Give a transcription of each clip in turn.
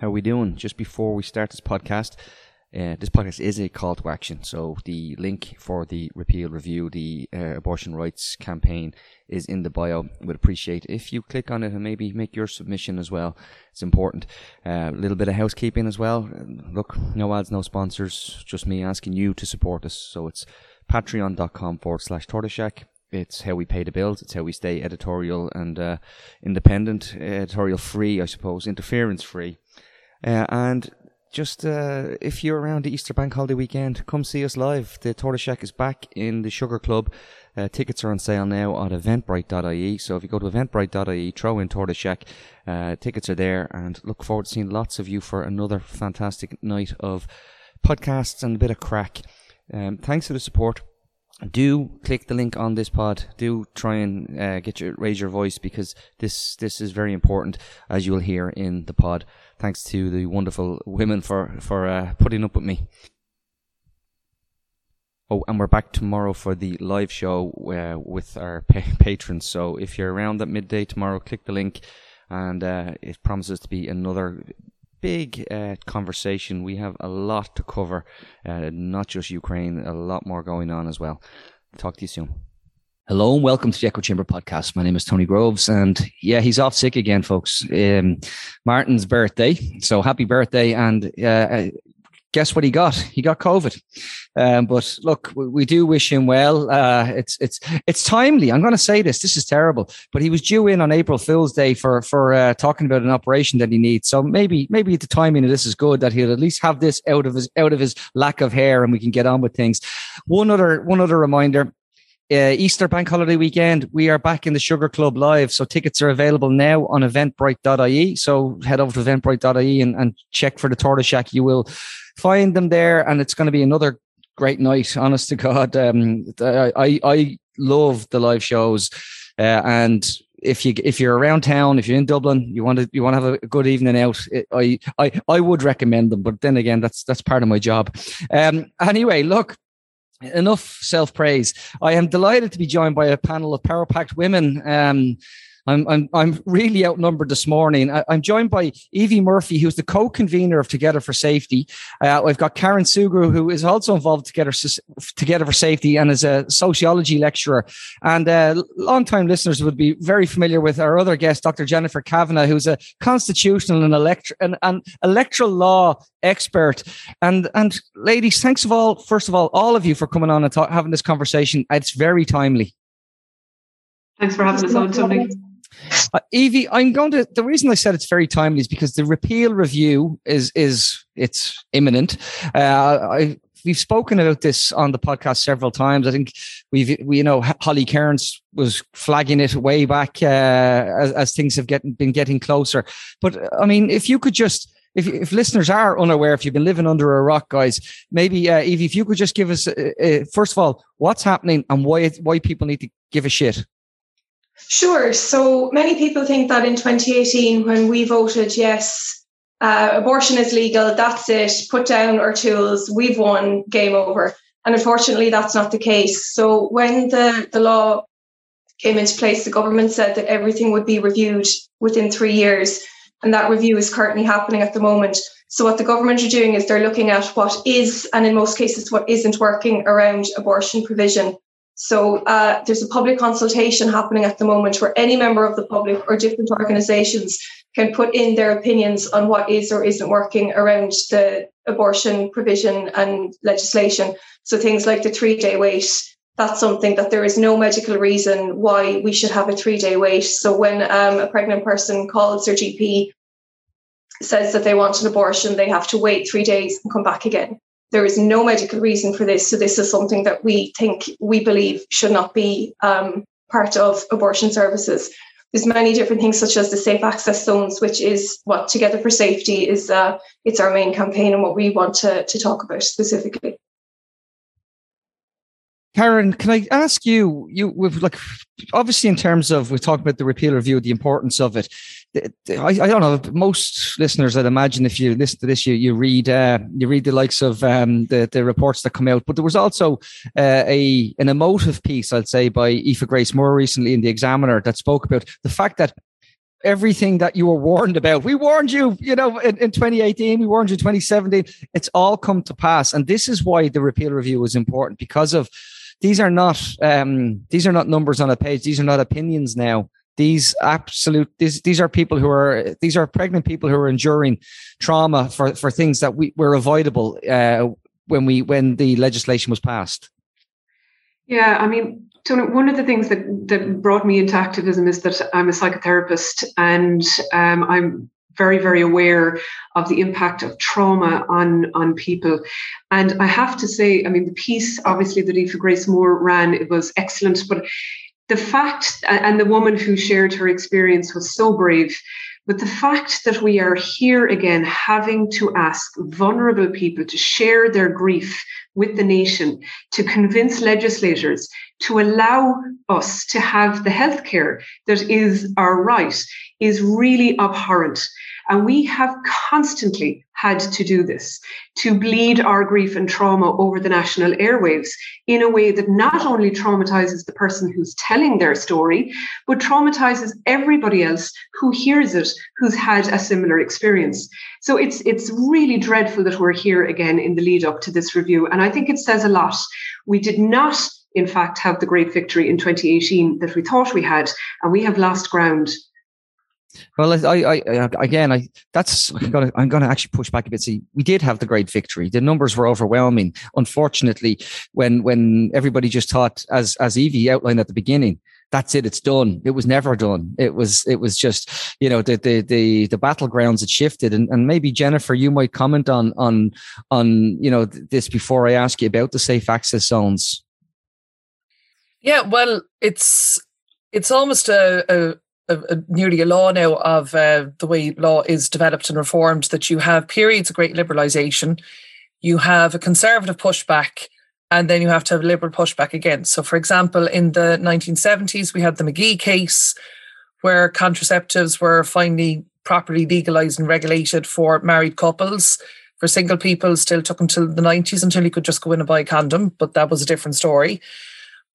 How are we doing? Just before we start this podcast, uh, this podcast is a call to action. So the link for the repeal review, the uh, abortion rights campaign, is in the bio. Would appreciate if you click on it and maybe make your submission as well. It's important. A uh, little bit of housekeeping as well. Look, no ads, no sponsors. Just me asking you to support us. So it's patreon.com forward slash tortoiseshack. It's how we pay the bills. It's how we stay editorial and uh, independent, editorial free, I suppose, interference free. Uh, and just uh, if you're around the Easter Bank Holiday weekend, come see us live. The Tortoise Shack is back in the Sugar Club. Uh, tickets are on sale now at eventbrite.ie. So if you go to eventbrite.ie, throw in Tortoise Shack, uh, tickets are there, and look forward to seeing lots of you for another fantastic night of podcasts and a bit of crack. Um, thanks for the support do click the link on this pod. Do try and uh, get your raise your voice because this this is very important, as you will hear in the pod. Thanks to the wonderful women for for uh, putting up with me. Oh, and we're back tomorrow for the live show uh, with our pa- patrons. So if you're around at midday tomorrow, click the link, and uh, it promises to be another big uh, conversation. We have a lot to cover, uh, not just Ukraine, a lot more going on as well. Talk to you soon. Hello and welcome to the Echo Chamber podcast. My name is Tony Groves, and yeah, he's off sick again, folks. Um, Martin's birthday, so happy birthday! And uh, guess what he got? He got COVID. Um, but look, we, we, do wish him well. Uh, it's it's it's timely. I'm going to say this. This is terrible, but he was due in on April Fool's Day for for uh, talking about an operation that he needs. So maybe maybe the timing of this is good that he'll at least have this out of his out of his lack of hair, and we can get on with things. One other one other reminder. Uh, Easter bank holiday weekend, we are back in the Sugar Club live. So tickets are available now on eventbrite.ie. So head over to eventbrite.ie and, and check for the Tortoise Shack. You will find them there, and it's going to be another great night. Honest to God, um, I I love the live shows, uh, and if you if you're around town, if you're in Dublin, you want to you want to have a good evening out. I I I would recommend them, but then again, that's that's part of my job. Um, anyway, look. Enough self praise. I am delighted to be joined by a panel of power packed women. Um, I'm, I'm, I'm really outnumbered this morning. I, am joined by Evie Murphy, who's the co-convener of Together for Safety. Uh, I've got Karen Sugrue, who is also involved Together, Together for Safety and is a sociology lecturer. And uh, long-time listeners would be very familiar with our other guest, Dr. Jennifer Kavanagh, who's a constitutional and, elect- and, and electoral law expert. And and ladies, thanks of all, first of all, all of you for coming on and talk, having this conversation. It's very timely. Thanks for having us on, Tony. Uh, Evie, I'm going to. The reason I said it's very timely is because the repeal review is is it's imminent. Uh, I we've spoken about this on the podcast several times. I think we've, we, you know, Holly Cairns was flagging it way back uh, as, as, things have get, been getting closer. But I mean, if you could just, if, if listeners are unaware, if you've been living under a rock, guys, maybe uh, Evie, if you could just give us, uh, uh first of all, what's happening and why why people need to give a shit. Sure. So many people think that in 2018, when we voted yes, uh, abortion is legal, that's it, put down our tools, we've won, game over. And unfortunately, that's not the case. So when the, the law came into place, the government said that everything would be reviewed within three years. And that review is currently happening at the moment. So what the government are doing is they're looking at what is, and in most cases, what isn't working around abortion provision. So uh, there's a public consultation happening at the moment where any member of the public or different organisations can put in their opinions on what is or isn't working around the abortion provision and legislation. So things like the three day wait, that's something that there is no medical reason why we should have a three day wait. So when um, a pregnant person calls their GP, says that they want an abortion, they have to wait three days and come back again. There is no medical reason for this. So this is something that we think, we believe should not be um, part of abortion services. There's many different things such as the safe access zones, which is what Together for Safety is. Uh, it's our main campaign and what we want to, to talk about specifically. Karen, can I ask you? You, with like, obviously, in terms of we talked about the repeal review, the importance of it. I, I don't know. Most listeners, I'd imagine, if you listen to this, you you read uh, you read the likes of um, the the reports that come out. But there was also uh, a an emotive piece, I'd say, by Aoife Grace Moore recently in the Examiner that spoke about the fact that everything that you were warned about. We warned you, you know, in, in 2018, we warned you 2017. It's all come to pass. And this is why the repeal review is important because of these are not um, these are not numbers on a page. These are not opinions now. These absolute these these are people who are these are pregnant people who are enduring trauma for for things that we were avoidable uh, when we when the legislation was passed. Yeah, I mean, Tony, one of the things that, that brought me into activism is that I'm a psychotherapist and um, I'm very, very aware of the impact of trauma on, on people. And I have to say, I mean, the piece obviously that Aoife Grace Moore ran, it was excellent, but the fact and the woman who shared her experience was so brave but the fact that we are here again having to ask vulnerable people to share their grief with the nation, to convince legislators to allow us to have the healthcare that is our right is really abhorrent. And we have constantly had to do this to bleed our grief and trauma over the national airwaves in a way that not only traumatizes the person who's telling their story, but traumatizes everybody else who hears it, who's had a similar experience. So it's it's really dreadful that we're here again in the lead up to this review. And I think it says a lot. We did not in fact have the great victory in 2018 that we thought we had, and we have lost ground well, I, I, I again, I that's I'm gonna, I'm gonna actually push back a bit. See, we did have the great victory. The numbers were overwhelming. Unfortunately, when when everybody just thought, as as Evie outlined at the beginning, that's it, it's done. It was never done. It was it was just you know the the the, the battlegrounds had shifted, and, and maybe Jennifer, you might comment on on on you know this before I ask you about the safe access zones. Yeah, well, it's it's almost a, a a, a, nearly a law now of uh, the way law is developed and reformed that you have periods of great liberalisation, you have a conservative pushback, and then you have to have a liberal pushback again. So, for example, in the 1970s, we had the McGee case where contraceptives were finally properly legalised and regulated for married couples. For single people, still took until the 90s until you could just go in and buy a condom, but that was a different story.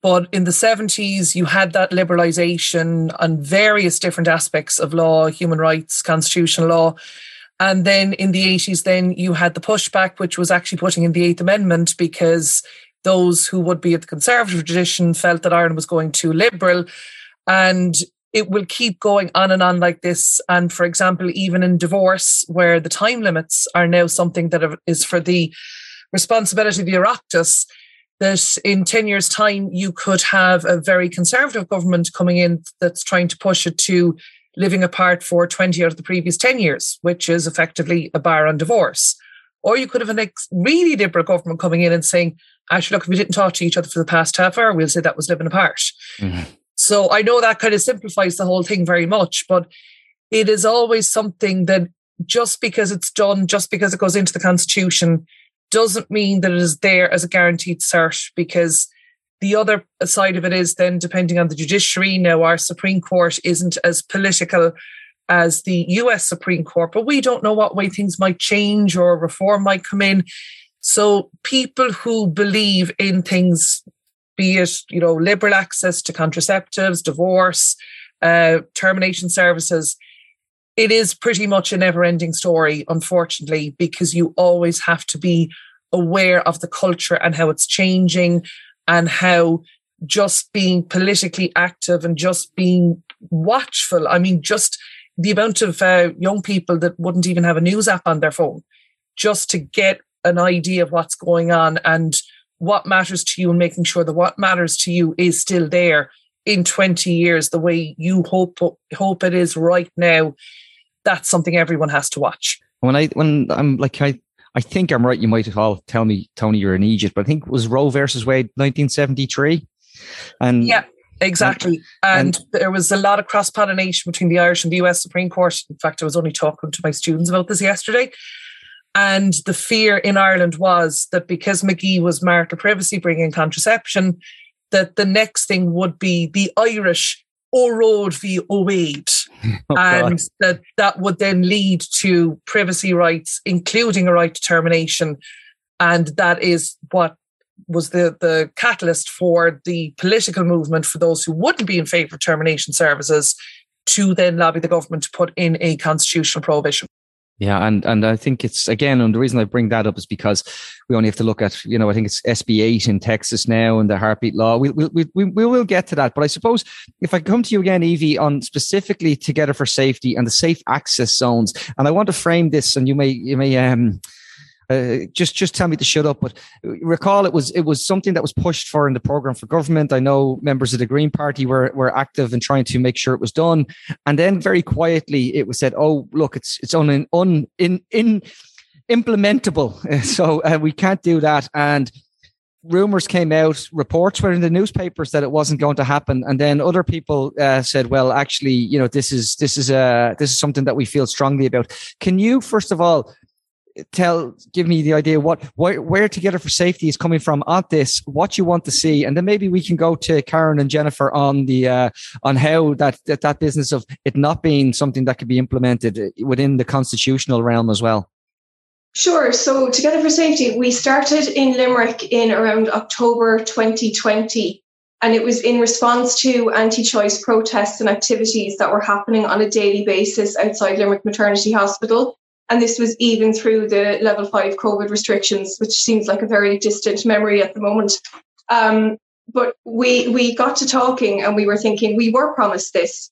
But in the 70s, you had that liberalisation on various different aspects of law, human rights, constitutional law. And then in the 80s, then you had the pushback, which was actually putting in the Eighth Amendment because those who would be of the conservative tradition felt that Ireland was going too liberal. And it will keep going on and on like this. And for example, even in divorce, where the time limits are now something that is for the responsibility of the Oireachtas, that in 10 years' time, you could have a very conservative government coming in that's trying to push it to living apart for 20 out of the previous 10 years, which is effectively a bar on divorce. Or you could have a really liberal government coming in and saying, actually, look, if we didn't talk to each other for the past half hour, we'll say that was living apart. Mm-hmm. So I know that kind of simplifies the whole thing very much, but it is always something that just because it's done, just because it goes into the constitution, doesn't mean that it is there as a guaranteed cert because the other side of it is then depending on the judiciary. Now, our Supreme Court isn't as political as the US Supreme Court, but we don't know what way things might change or reform might come in. So people who believe in things, be it, you know, liberal access to contraceptives, divorce, uh, termination services, it is pretty much a never ending story, unfortunately, because you always have to be aware of the culture and how it's changing and how just being politically active and just being watchful. I mean, just the amount of uh, young people that wouldn't even have a news app on their phone just to get an idea of what's going on and what matters to you and making sure that what matters to you is still there in 20 years the way you hope hope it is right now that's something everyone has to watch. When I when I'm like I I think I'm right. You might all tell me, Tony, you're in Egypt, but I think it was Roe versus Wade, 1973, and yeah, exactly. And, and, there was a lot of cross pollination between the Irish and the US Supreme Court. In fact, I was only talking to my students about this yesterday. And the fear in Ireland was that because McGee was marital privacy bringing contraception, that the next thing would be the Irish O'Road v. O'Wade. Oh, and that that would then lead to privacy rights, including a right to termination. And that is what was the, the catalyst for the political movement for those who wouldn't be in favour of termination services to then lobby the government to put in a constitutional prohibition. Yeah, and and I think it's again, and the reason I bring that up is because we only have to look at you know I think it's SB eight in Texas now and the heartbeat law. We we we we will get to that, but I suppose if I come to you again, Evie, on specifically Together for Safety and the safe access zones, and I want to frame this, and you may you may um uh, just just tell me to shut up. But recall, it was it was something that was pushed for in the program for government. I know members of the Green Party were were active in trying to make sure it was done, and then very quietly it was said, "Oh, look, it's it's un, un in in implementable, so uh, we can't do that." And rumors came out, reports were in the newspapers that it wasn't going to happen, and then other people uh, said, "Well, actually, you know, this is this is a uh, this is something that we feel strongly about." Can you first of all tell give me the idea what where, where together for safety is coming from on this what you want to see and then maybe we can go to karen and jennifer on the uh, on how that, that that business of it not being something that could be implemented within the constitutional realm as well Sure. So, Together for Safety, we started in Limerick in around October 2020. And it was in response to anti choice protests and activities that were happening on a daily basis outside Limerick Maternity Hospital. And this was even through the level five COVID restrictions, which seems like a very distant memory at the moment. Um, but we we got to talking and we were thinking we were promised this.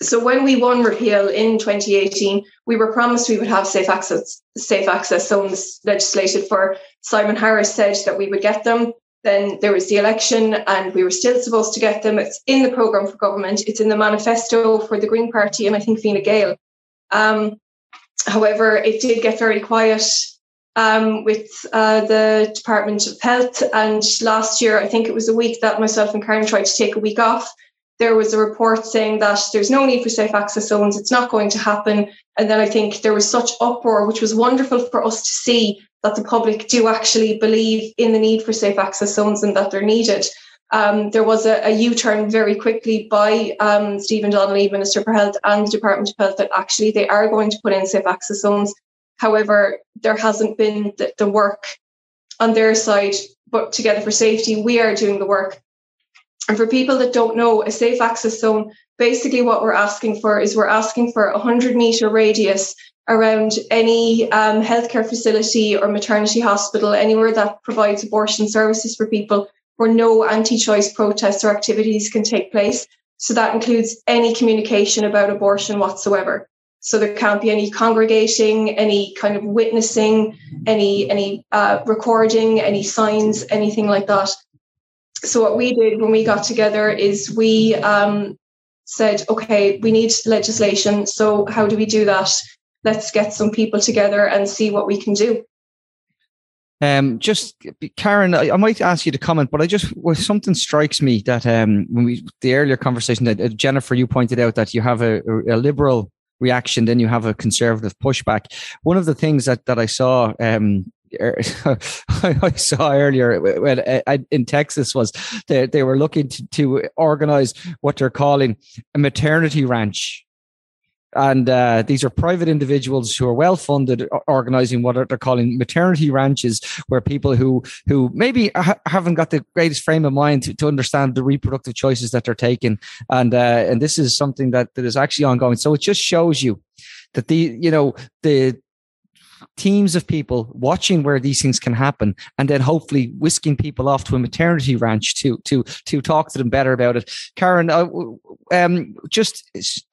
So when we won repeal in 2018, we were promised we would have safe access safe access zones legislated for. Simon Harris said that we would get them. Then there was the election, and we were still supposed to get them. It's in the program for government. It's in the manifesto for the Green Party, and I think Fine Gael. Um, However, it did get very quiet um, with uh, the Department of Health. And last year, I think it was a week that myself and Karen tried to take a week off. There was a report saying that there's no need for safe access zones, it's not going to happen. And then I think there was such uproar, which was wonderful for us to see that the public do actually believe in the need for safe access zones and that they're needed um, there was a, a U-turn very quickly by um, Stephen Donnelly, Minister for Health, and the Department of Health that actually they are going to put in safe access zones. However, there hasn't been the, the work on their side, but Together for Safety, we are doing the work. And for people that don't know, a safe access zone, basically what we're asking for is we're asking for a 100 metre radius around any um, healthcare facility or maternity hospital, anywhere that provides abortion services for people where no anti choice protests or activities can take place. So that includes any communication about abortion whatsoever. So there can't be any congregating, any kind of witnessing, any any uh, recording, any signs, anything like that. So what we did when we got together is we um, said, okay, we need legislation. So how do we do that? Let's get some people together and see what we can do. Um, just Karen, I, I, might ask you to comment, but I just well, something strikes me that um, when we the earlier conversation that uh, Jennifer, you pointed out that you have a, a, liberal reaction, then you have a conservative pushback. One of the things that that I saw um, er, I saw earlier when, uh, in Texas was they, they were looking to, to organize what they're calling a maternity ranch and uh, these are private individuals who are well funded, organizing what they're calling maternity ranches, where people who who maybe ha- haven't got the greatest frame of mind to, to, understand the reproductive choices that they're taking, and uh, and this is something that that is actually ongoing. So it just shows you that the you know the teams of people watching where these things can happen and then hopefully whisking people off to a maternity ranch to to to talk to them better about it. Karen uh, um, just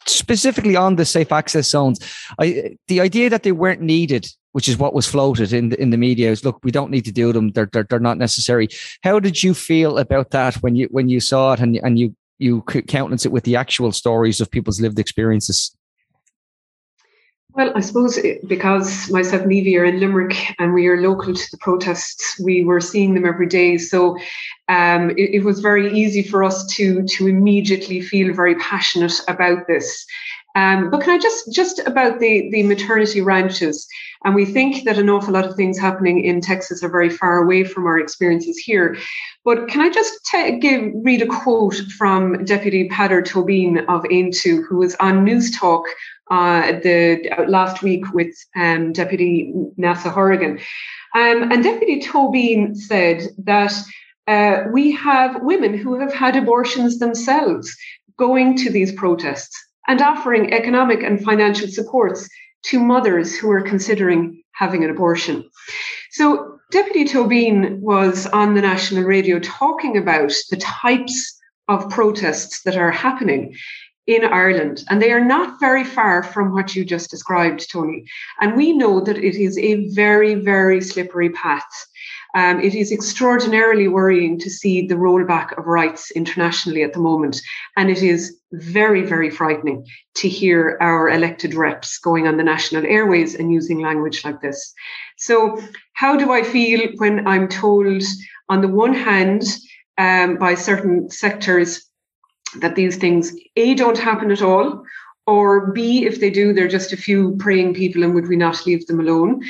specifically on the safe access zones I, the idea that they weren't needed which is what was floated in the, in the media is look we don't need to do them. They're, they're they're not necessary. How did you feel about that when you when you saw it and and you you countenance it with the actual stories of people's lived experiences well, I suppose because myself and Evie are in Limerick and we are local to the protests, we were seeing them every day. So um, it, it, was very easy for us to to immediately feel very passionate about this. Um, but can I just just about the the maternity ranches? And we think that an awful lot of things happening in Texas are very far away from our experiences here. But can I just t- give read a quote from Deputy Peadar Tóibín of Aontú, who was on Newstalk uh, the uh, last week with um, Deputy Neasa Hourigan. Um, and Deputy Tóibín said that uh, we have women who have had abortions themselves going to these protests and offering economic and financial supports to mothers who are considering having an abortion. So, Deputy Tóibín was on the national radio talking about the types of protests that are happening in Ireland, and they are not very far from what you just described, Tony. And we know that it is a very, very slippery path. Um, it is extraordinarily worrying to see the rollback of rights internationally at the moment. And it is very, very frightening to hear our elected reps going on the national airways and using language like this. So, how do I feel when I'm told, on the one hand, um, by certain sectors, that these things a don't happen at all or b if they do they're just a few praying people and would we not leave them alone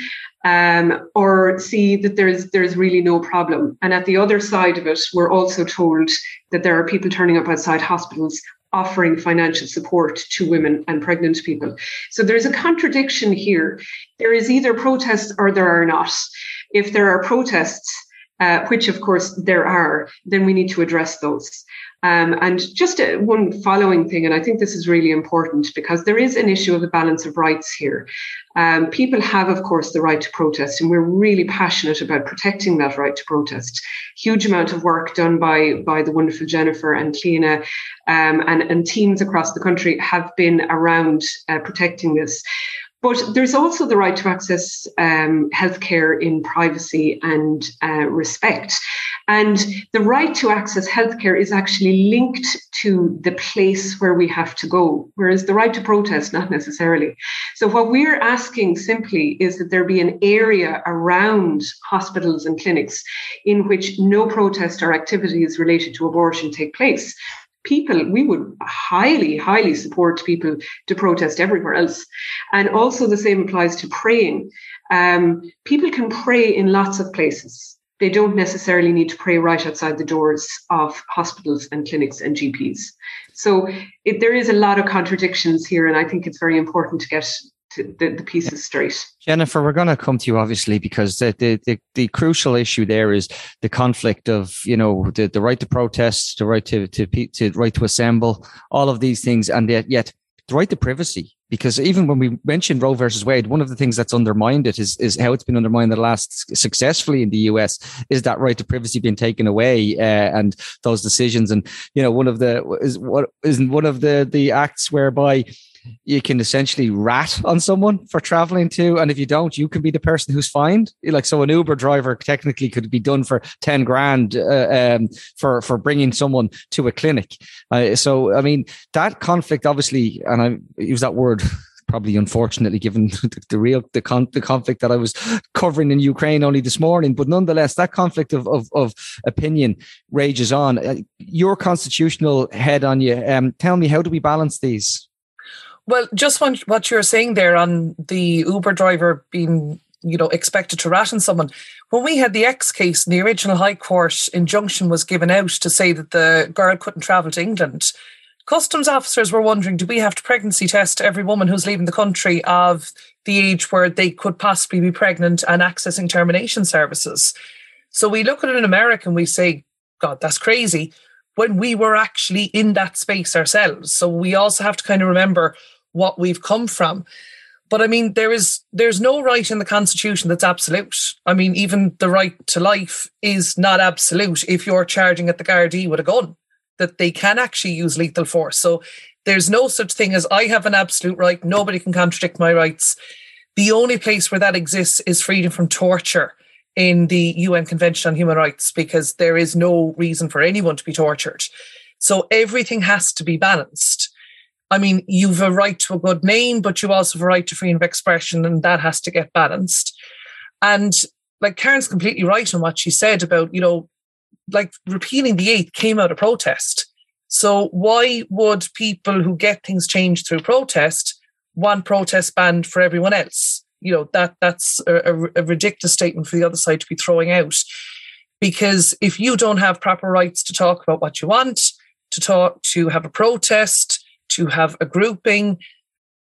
um, or see that there's there's really no problem. And at the other side of it we're also told that there are people turning up outside hospitals offering financial support to women and pregnant people. So there's a contradiction here. There is either protests or there are not. If there are protests uh, which of course there are then we need to address those um, and just a, uh, one following thing, and I think this is really important because there is an issue of the balance of rights here. Um, people have, of course, the right to protest, and we're really passionate about protecting that right to protest. Huge amount of work done by by the wonderful Jennifer and Cliona um, and, and teams across the country have been around uh, protecting this. But there's also the right to access um, healthcare in privacy and uh, respect. And the right to access healthcare is actually linked to the place where we have to go, whereas the right to protest, not necessarily. So, what we're asking simply is that there be an area around hospitals and clinics in which no protest or activities related to abortion take place people, we would highly, highly support people to protest everywhere else. And also the same applies to praying. Um, people can pray in lots of places. They don't necessarily need to pray right outside the doors of hospitals and clinics and GPs. So it, there is a lot of contradictions here, and I think it's very important to get the, the pieces straight. Jennifer, we're going to come to you obviously because the, the, the, the, crucial issue there is the conflict of, you know, the, the right to protest, the right to, to, to right to assemble, all of these things. And yet, yet the right to privacy. Because even when we mentioned Roe versus Wade, one of the things that's undermined it is, is how it's been undermined the last successfully in the US is that right to privacy being taken away uh, and those decisions. And, you know, one of the, is what is one of the, the acts whereby you can essentially rat on someone for traveling to, and if you don't, you can be the person who's fined. Like so, an Uber driver technically could be done for ten grand uh, um, for for bringing someone to a clinic. Uh, so, I mean, that conflict, obviously, and I use that word probably unfortunately given the, the real the, con- the conflict that I was covering in Ukraine only this morning. But nonetheless, that conflict of of, of opinion rages on. Uh, your constitutional head on you. Um, tell me, how do we balance these? Well, just what you're saying there on the Uber driver being, you know, expected to rat on someone. When we had the X case, the original High Court injunction was given out to say that the girl couldn't travel to England. Customs officers were wondering, do we have to pregnancy test every woman who's leaving the country of the age where they could possibly be pregnant and accessing termination services? So we look at it in America and we say, God, that's crazy. When we were actually in that space ourselves. So we also have to kind of remember what we've come from. But I mean, there is there's no right in the constitution that's absolute. I mean, even the right to life is not absolute if you're charging at the Gardaí with a gun, that they can actually use lethal force. So there's no such thing as I have an absolute right. Nobody can contradict my rights. The only place where that exists is freedom from torture in the UN Convention on Human Rights, because there is no reason for anyone to be tortured. So everything has to be balanced. I mean, you've a right to a good name, but you also have a right to freedom of expression, and that has to get balanced. And like Karen's completely right on what she said about, you know, like repealing the eighth came out of protest. So why would people who get things changed through protest want protest banned for everyone else? You know, that that's a, a ridiculous statement for the other side to be throwing out. Because if you don't have proper rights to talk about what you want, to talk, to have a protest, to have a grouping.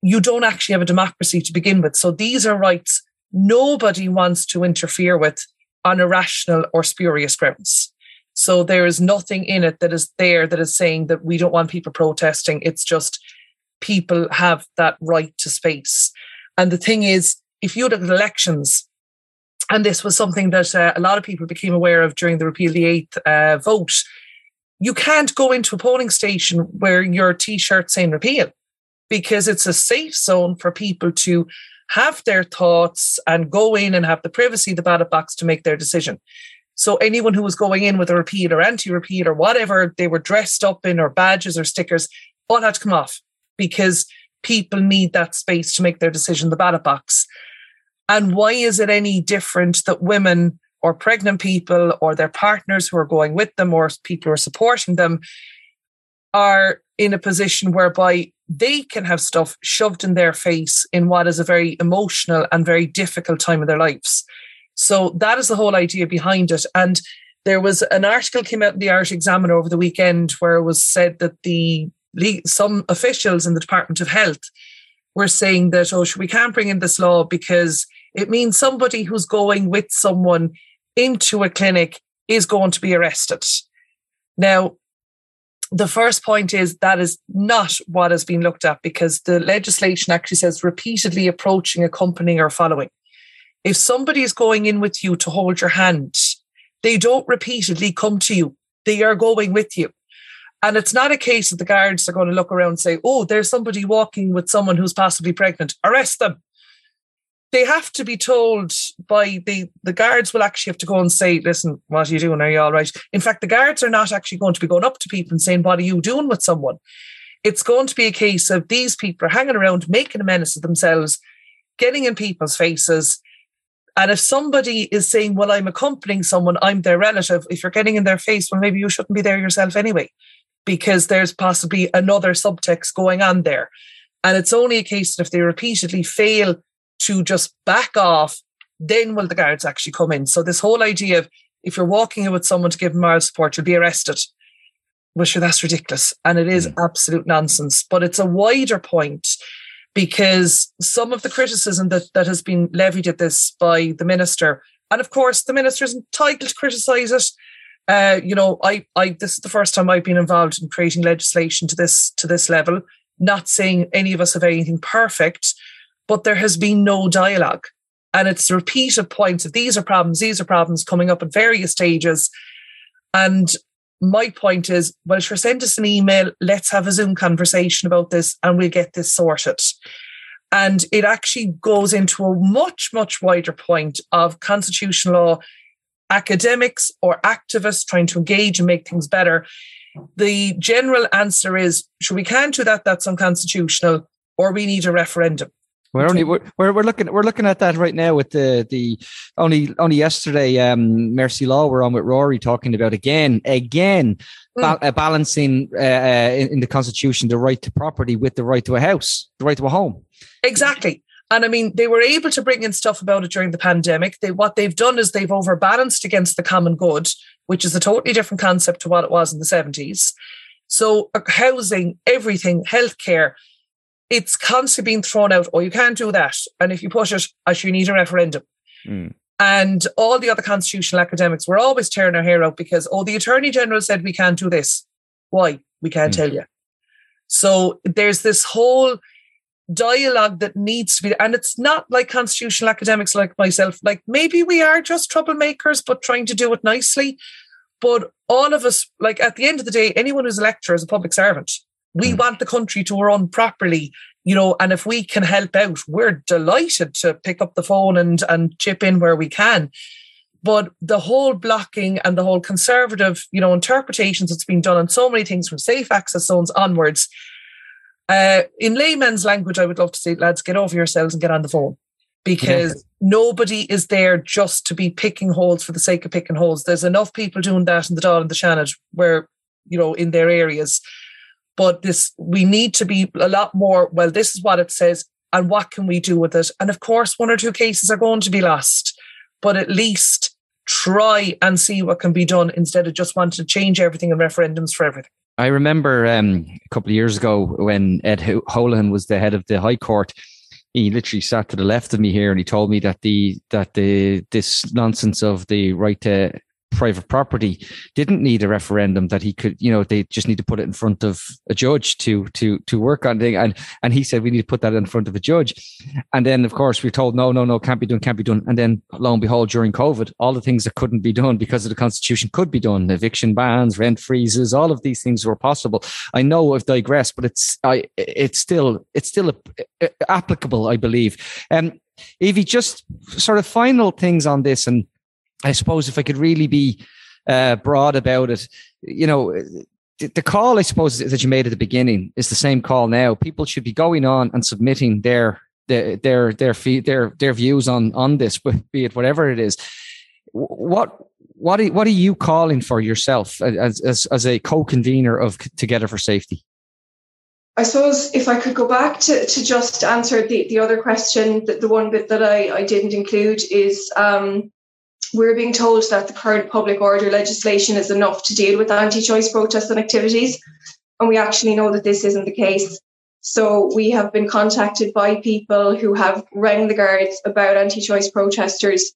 You don't actually have a democracy to begin with. So these are rights nobody wants to interfere with on irrational or spurious grounds. So there is nothing in it that is there that is saying that we don't want people protesting. It's just people have that right to space. And the thing is, if you look at elections, and this was something that uh, a lot of people became aware of during the repeal the eighth uh, vote, you can't go into a polling station where your t-shirt saying repeal because it's a safe zone for people to have their thoughts and go in and have the privacy of the ballot box to make their decision. So anyone who was going in with a repeal or anti-repeal or whatever they were dressed up in or badges or stickers, all had to come off because people need that space to make their decision, the ballot box. And why is it any different that women or pregnant people or their partners who are going with them or people who are supporting them are in a position whereby they can have stuff shoved in their face in what is a very emotional and very difficult time of their lives. So that is the whole idea behind it. And there was an article came out in the Irish Examiner over the weekend where it was said that the some officials in the Department of Health were saying that oh we can't bring in this law because it means somebody who's going with someone into a clinic is going to be arrested. Now, the first point is that is not what has been looked at because the legislation actually says repeatedly approaching, accompanying, or following. If somebody is going in with you to hold your hand, they don't repeatedly come to you. They are going with you. And it's not a case that the guards are going to look around and say, oh, there's somebody walking with someone who's possibly pregnant. Arrest them they have to be told by the the guards will actually have to go and say, listen, what are you doing? Are you all right? In fact, the guards are not actually going to be going up to people and saying, what are you doing with someone? It's going to be a case of these people are hanging around, making a menace of themselves, getting in people's faces. And if somebody is saying, well, I'm accompanying someone, I'm their relative, if you're getting in their face, well, maybe you shouldn't be there yourself anyway, because there's possibly another subtext going on there. And it's only a case that if they repeatedly fail to just back off, then will the guards actually come in. So this whole idea of if you're walking in with someone to give them moral support, you'll be arrested. Well, sure, that's ridiculous. And it is mm. absolute nonsense. But it's a wider point because some of the criticism that, that has been levied at this by the minister, and of course, the minister is entitled to criticise it. Uh, you know, I, I, this is the first time I've been involved in creating legislation to this to this level. Not saying any of us have anything perfect, but there has been no dialogue. And it's repeated points of these are problems, these are problems coming up at various stages. And my point is, well, sure, send us an email. Let's have a Zoom conversation about this and we'll get this sorted. And it actually goes into a much, much wider point of constitutional law, academics or activists trying to engage and make things better. The general answer is, sure, we can't do that, that's unconstitutional, or we need a referendum. We're only we're, we're looking we're looking at that right now with the the only only yesterday um Mercy Law we're on with Rory talking about again again mm. ba- uh, balancing uh, uh, in, in the constitution the right to property with the right to a house the right to a home exactly and I mean, they were able to bring in stuff about it during the pandemic. They what they've done is they've overbalanced against the common good, which is a totally different concept to what it was in the 70s. So uh, housing, everything, healthcare, it's constantly being thrown out. Oh, you can't do that. And if you push it, as you need a referendum. Mm. And all the other constitutional academics were always tearing their hair out because, oh, the Attorney General said we can't do this. Why? We can't mm. tell you. So there's this whole dialogue that needs to be, and it's not like constitutional academics like myself. Like maybe we are just troublemakers, but trying to do it nicely. But all of us, like at the end of the day, anyone who's a lecturer is a public servant. We mm. want the country to run properly, you know, and if we can help out, we're delighted to pick up the phone and, and chip in where we can. But the whole blocking and the whole conservative, you know, interpretations that's been done on so many things from safe access zones onwards, uh, in layman's language, I would love to say, lads, get over yourselves and get on the phone because yeah. nobody is there just to be picking holes for the sake of picking holes. There's enough people doing that in the Dáil and the Seanad where, you know, in their areas but this, we need to be a lot more, well, this is what it says, and what can we do with it? And of course, one or two cases are going to be lost, but at least try and see what can be done instead of just wanting to change everything in referendums for everything. I remember um, a couple of years ago when Ed Holohan was the head of the High Court. He literally sat to the left of me here, and he told me that the that the this nonsense of the right to private property didn't need a referendum that he could you know they just need to put it in front of a judge to to to work on it and and he said we need to put that in front of a judge. And then of course we're told no no no can't be done can't be done. And then lo and behold during covid all the things that couldn't be done because of the constitution could be done. Eviction bans rent freezes all of these things were possible. I know i've digressed but it's i it's still it's still applicable i believe. Um evie just sort of final things on this and I suppose if I could really be uh, broad about it, you know, the call I suppose that you made at the beginning is the same call now. People should be going on and submitting their their their their their their views on on this, be it whatever it is. What what are, what are you calling for yourself as as, as a co-convener of Together for Safety? I suppose if I could go back to, to just answer the, the other question, that the one bit that I, I didn't include is um, we're being told that the current public order legislation is enough to deal with anti choice protests and activities. And we actually know that this isn't the case. So we have been contacted by people who have rang the guards about anti choice protesters,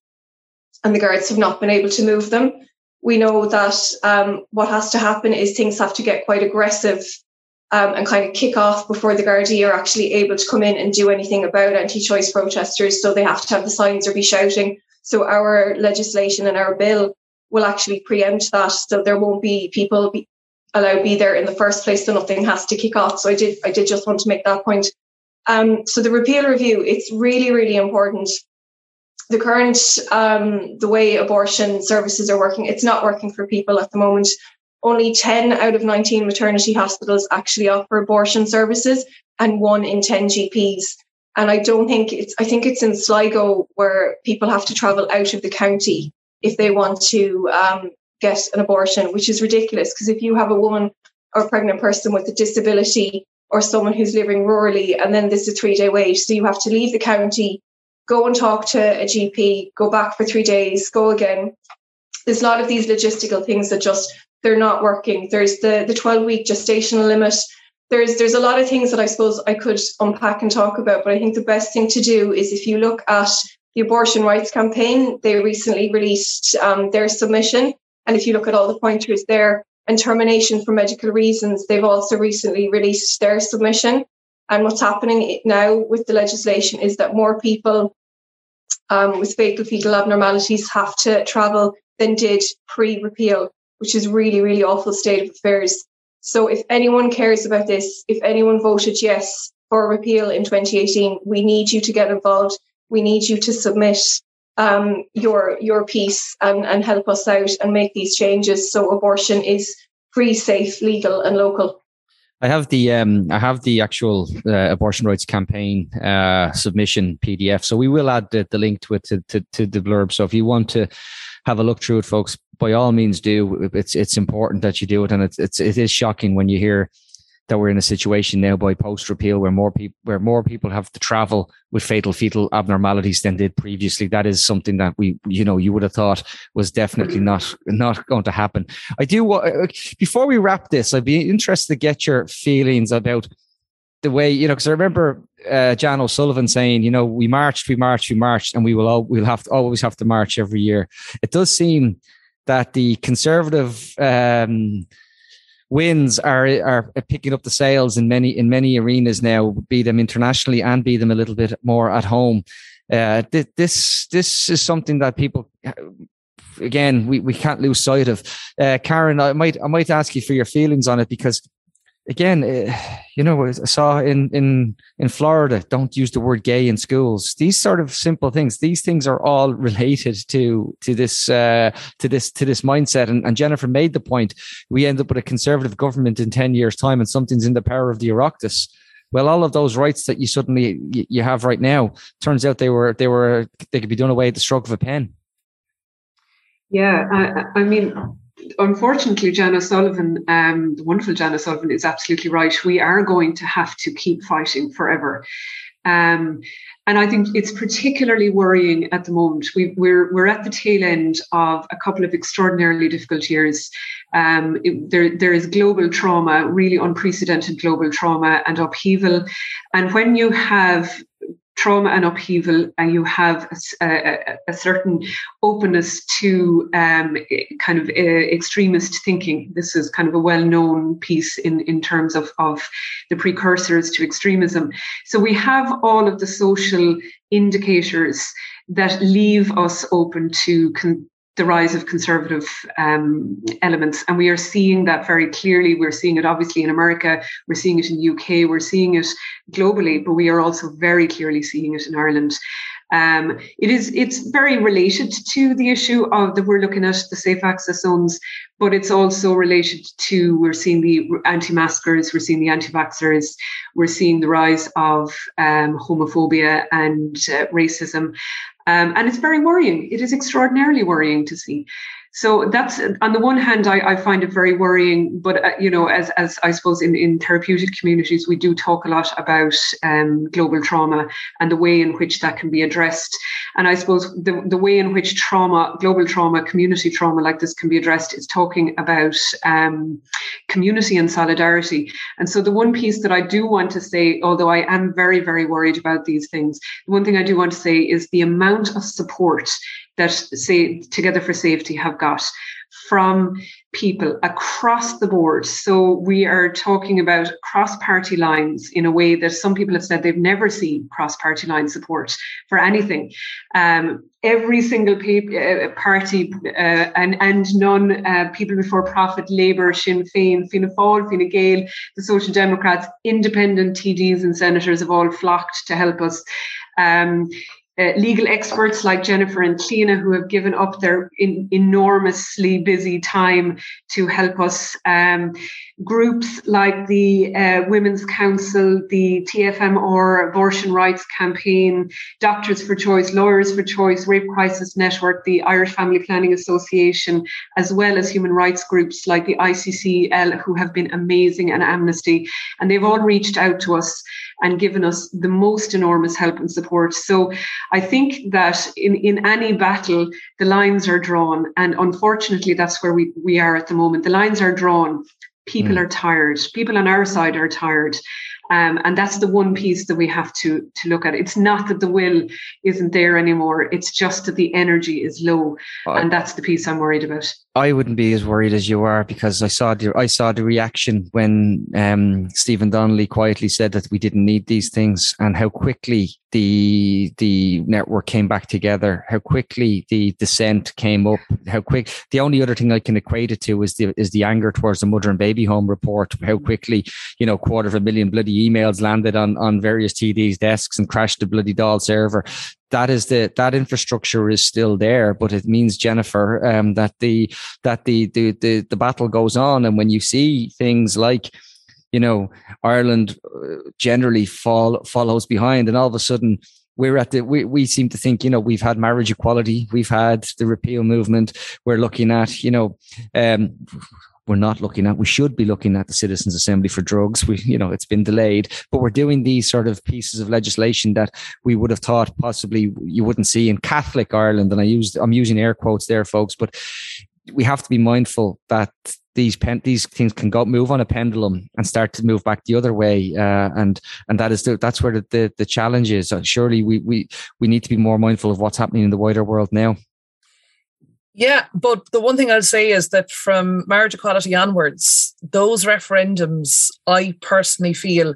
and the guards have not been able to move them. We know that um, what has to happen is things have to get quite aggressive um, and kind of kick off before the Gardaí are actually able to come in and do anything about anti choice protesters. So they have to have the signs or be shouting so our legislation and our bill will actually preempt that. So there won't be people be allowed to be there in the first place. So nothing has to kick off. So I did, I did just want to make that point. Um, so the repeal review, it's really, really important. The current, um, the way abortion services are working, it's not working for people at the moment. Only 10 out of 19 maternity hospitals actually offer abortion services and one in 10 GPs. And I don't think it's, I think it's in Sligo where people have to travel out of the county if they want to um, get an abortion, which is ridiculous. Because if you have a woman or a pregnant person with a disability or someone who's living rurally, and then there's a three day wait, so you have to leave the county, go and talk to a GP, go back for three days, go again. There's a lot of these logistical things that just they're not working. There's the the 12 week gestational limit there's there's a lot of things that I suppose I could unpack and talk about, but I think the best thing to do is if you look at the abortion rights campaign, they recently released um, their submission, and if you look at all the pointers there and termination for medical reasons, they've also recently released their submission. And what's happening now with the legislation is that more people um, with fatal fetal abnormalities have to travel than did pre-repeal, which is really really awful state of affairs. So if anyone cares about this, if anyone voted yes for repeal in 2018, we need you to get involved. We need you to submit um, your your piece and, and help us out and make these changes so abortion is free, safe, legal, and local. I have the um, I have the actual uh, abortion rights campaign uh, submission PDF, so we will add the, the link to it to, to, to the blurb. So if you want to have a look through it, folks, by all means do. It's it's important that you do it, and it's it's it is shocking when you hear that we're in a situation now by post repeal where more people where more people have to travel with fatal fetal abnormalities than did previously. That is something that we you know you would have thought was definitely not not going to happen. I do uh, before we wrap this, I'd be interested to get your feelings about the way you know because I remember uh, Jan O'Sullivan saying, you know, we marched, we marched, we marched, and we will all we'll have to always have to march every year. It does seem that the conservative um, wins are are picking up the sales in many in many arenas now, be them internationally and be them a little bit more at home. Uh, this this is something that people again we, we can't lose sight of. Uh, Karen, I might I might ask you for your feelings on it because again, uh, you know, I saw in in in Florida, don't use the word gay in schools. These sort of simple things. These things are all related to to this uh, to this to this mindset. And, and Jennifer made the point: we end up with a conservative government in ten years' time, and something's in the power of the Oireachtas. Well, all of those rights that you suddenly you have right now turns out they were they were they could be done away at the stroke of a pen. Yeah, I, I mean, unfortunately, Jan O'Sullivan, um, the wonderful Jan O'Sullivan, is absolutely right. We are going to have to keep fighting forever. Um, and I think it's particularly worrying at the moment. We, are we're, we're at the tail end of a couple of extraordinarily difficult years. Um, it, there there is global trauma, really unprecedented global trauma and upheaval. And when you have trauma and upheaval, and you have a, a, a certain openness to um, kind of uh, extremist thinking. This is kind of a well-known piece in, in terms of, of the precursors to extremism. So we have all of the social indicators that leave us open to con- the rise of conservative um, elements. And we are seeing that very clearly. We're seeing it obviously in America, we're seeing it in the UK, we're seeing it globally, but we are also very clearly seeing it in Ireland. Um, it is it's very related to the issue of that we're looking at the safe access zones, but it's also related to we're seeing the anti-maskers, we're seeing the anti-vaxxers, we're seeing the rise of um, homophobia and uh, racism, um, and it's very worrying. It is extraordinarily worrying to see. So that's on the one hand, I, I find it very worrying. But uh, you know, as as I suppose in in therapeutic communities, we do talk a lot about um, global trauma and the way in which that can be addressed. And I suppose the the way in which trauma, global trauma, community trauma like this can be addressed is talking about um, community and solidarity. And so the one piece that I do want to say, although I am very very worried about these things, the one thing I do want to say is the amount of support that say Together for Safety have got from people across the board. So we are talking about cross party lines in a way that some people have said they've never seen cross party line support for anything. Um, every single uh, party uh, and, and non uh, people before profit, Labour, Sinn Féin, Fianna Fáil, Fine Gael, the Social Democrats, independent TDs and senators have all flocked to help us. Um, uh, legal experts like Jennifer and Cliona who have given up their in, enormously busy time to help us. Um, groups like the uh, Women's Council, the TFMR Abortion Rights Campaign, Doctors for Choice, Lawyers for Choice, Rape Crisis Network, the Irish Family Planning Association, as well as human rights groups like the ICCL, who have been amazing, and Amnesty. And they've all reached out to us and given us the most enormous help and support. So I think that in, in any battle, the lines are drawn. And unfortunately, that's where we, we are at the moment. The lines are drawn. People mm. are tired. People on our side are tired. Um, and that's the one piece that we have to to look at. It's not that the will isn't there anymore. It's just that the energy is low, and that's the piece I'm worried about. I wouldn't be as worried as you are because I saw the I saw the reaction when um, Stephen Donnelly quietly said that we didn't need these things, and how quickly the the network came back together, how quickly the dissent came up, how quick. The only other thing I can equate it to is the is the anger towards the mother and baby home report. How quickly you know quarter of a million bloody emails landed on on various TDs' desks and crashed the bloody Dáil server. That is the that infrastructure is still there, but it means Jennifer um, that the that the, the the the battle goes on, and when you see things like you know Ireland uh, generally fall follows behind, and all of a sudden we're at the we, we seem to think you know we've had marriage equality we've had the repeal movement. We're looking at you know um, we're not looking at. We should be looking at the Citizens Assembly for drugs. We, you know, it's been delayed, but we're doing these sort of pieces of legislation that we would have thought possibly you wouldn't see in Catholic Ireland. And I used, I'm using air quotes there, folks, but we have to be mindful that these pen, these things can go move on a pendulum and start to move back the other way, uh, and and that is the, that's where the, the, the challenge is. Uh, surely we we we need to be more mindful of what's happening in the wider world now. Yeah, but the one thing I'll say is that from marriage equality onwards, those referendums, I personally feel,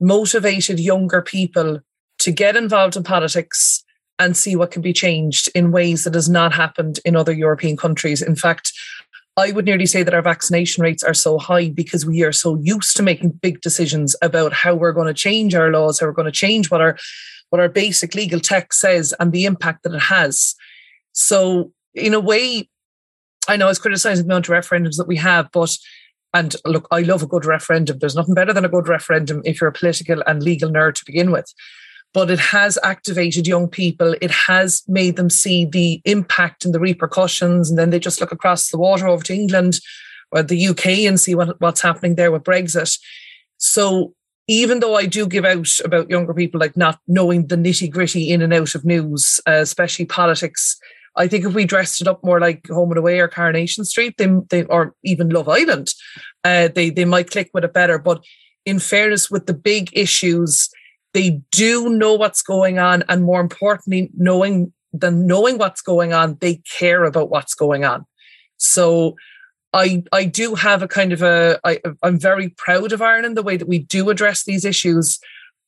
motivated younger people to get involved in politics and see what can be changed in ways that has not happened in other European countries. In fact, I would nearly say that our vaccination rates are so high because we are so used to making big decisions about how we're going to change our laws, how we're going to change what our what our basic legal text says and the impact that it has. So in a way, I know I was criticizing the amount of referendums that we have, but and look, I love a good referendum. There's nothing better than a good referendum if you're a political and legal nerd to begin with. But it has activated young people. It has made them see the impact and the repercussions. And then they just look across the water over to England or the UK and see what, what's happening there with Brexit. So even though I do give out about younger people like not knowing the nitty gritty in and out of news, uh, especially politics, I think if we dressed it up more like Home and Away or Coronation Street, they, they or even Love Island, uh, they they might click with it better. But in fairness, with the big issues, they do know what's going on. And more importantly, knowing than knowing what's going on, they care about what's going on. So I I do have a kind of a I, I'm very proud of Ireland the way that we do address these issues,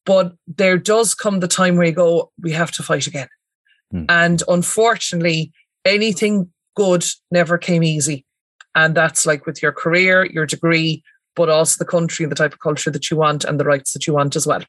but there does come the time where you go, we have to fight again. Hmm. And unfortunately, anything good never came easy. And that's like with your career, your degree, but also the country the type of culture that you want and the rights that you want as well.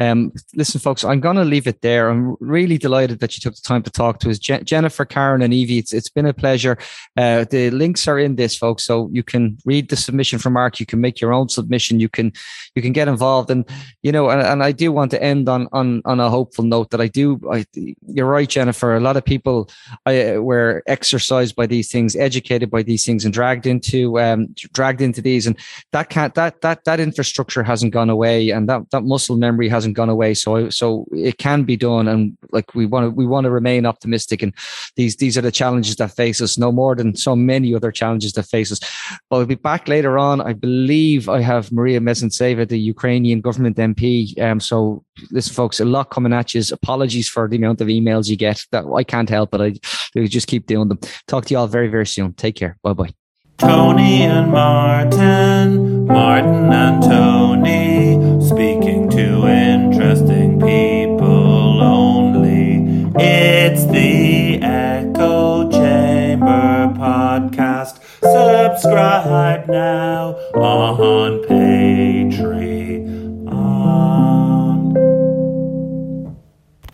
Um, listen, folks, I'm going to leave it there. I'm really delighted that you took the time to talk to us. Je- Jennifer, Karen, and Evie, it's, it's been a pleasure. Uh, the links are in this, folks, so you can read the submission from Mark. You can make your own submission. You can you can get involved, and you know, and, and I do want to end on on on a hopeful note that I do. I, you're right, Jennifer. A lot of people I, were exercised by these things, educated by these things, and dragged into um, dragged into these, and that can't that that that infrastructure hasn't gone away, and that that muscle memory hasn't gone away. So so it can be done, and like we want to we want to remain optimistic. And these these are the challenges that face us, no more than so many other challenges that face us. But we'll be back later on. I believe I have Maria Mezhentseva, the Ukrainian government MP. Um, so listen, folks, a lot coming at you. Apologies for the amount of emails you get. That I can't help it. I, I just keep doing them. Talk to you all very very soon. Take care. Bye bye. Tony and Martin, Martin and Tony, It's the Echo Chamber podcast. Subscribe now on Patreon.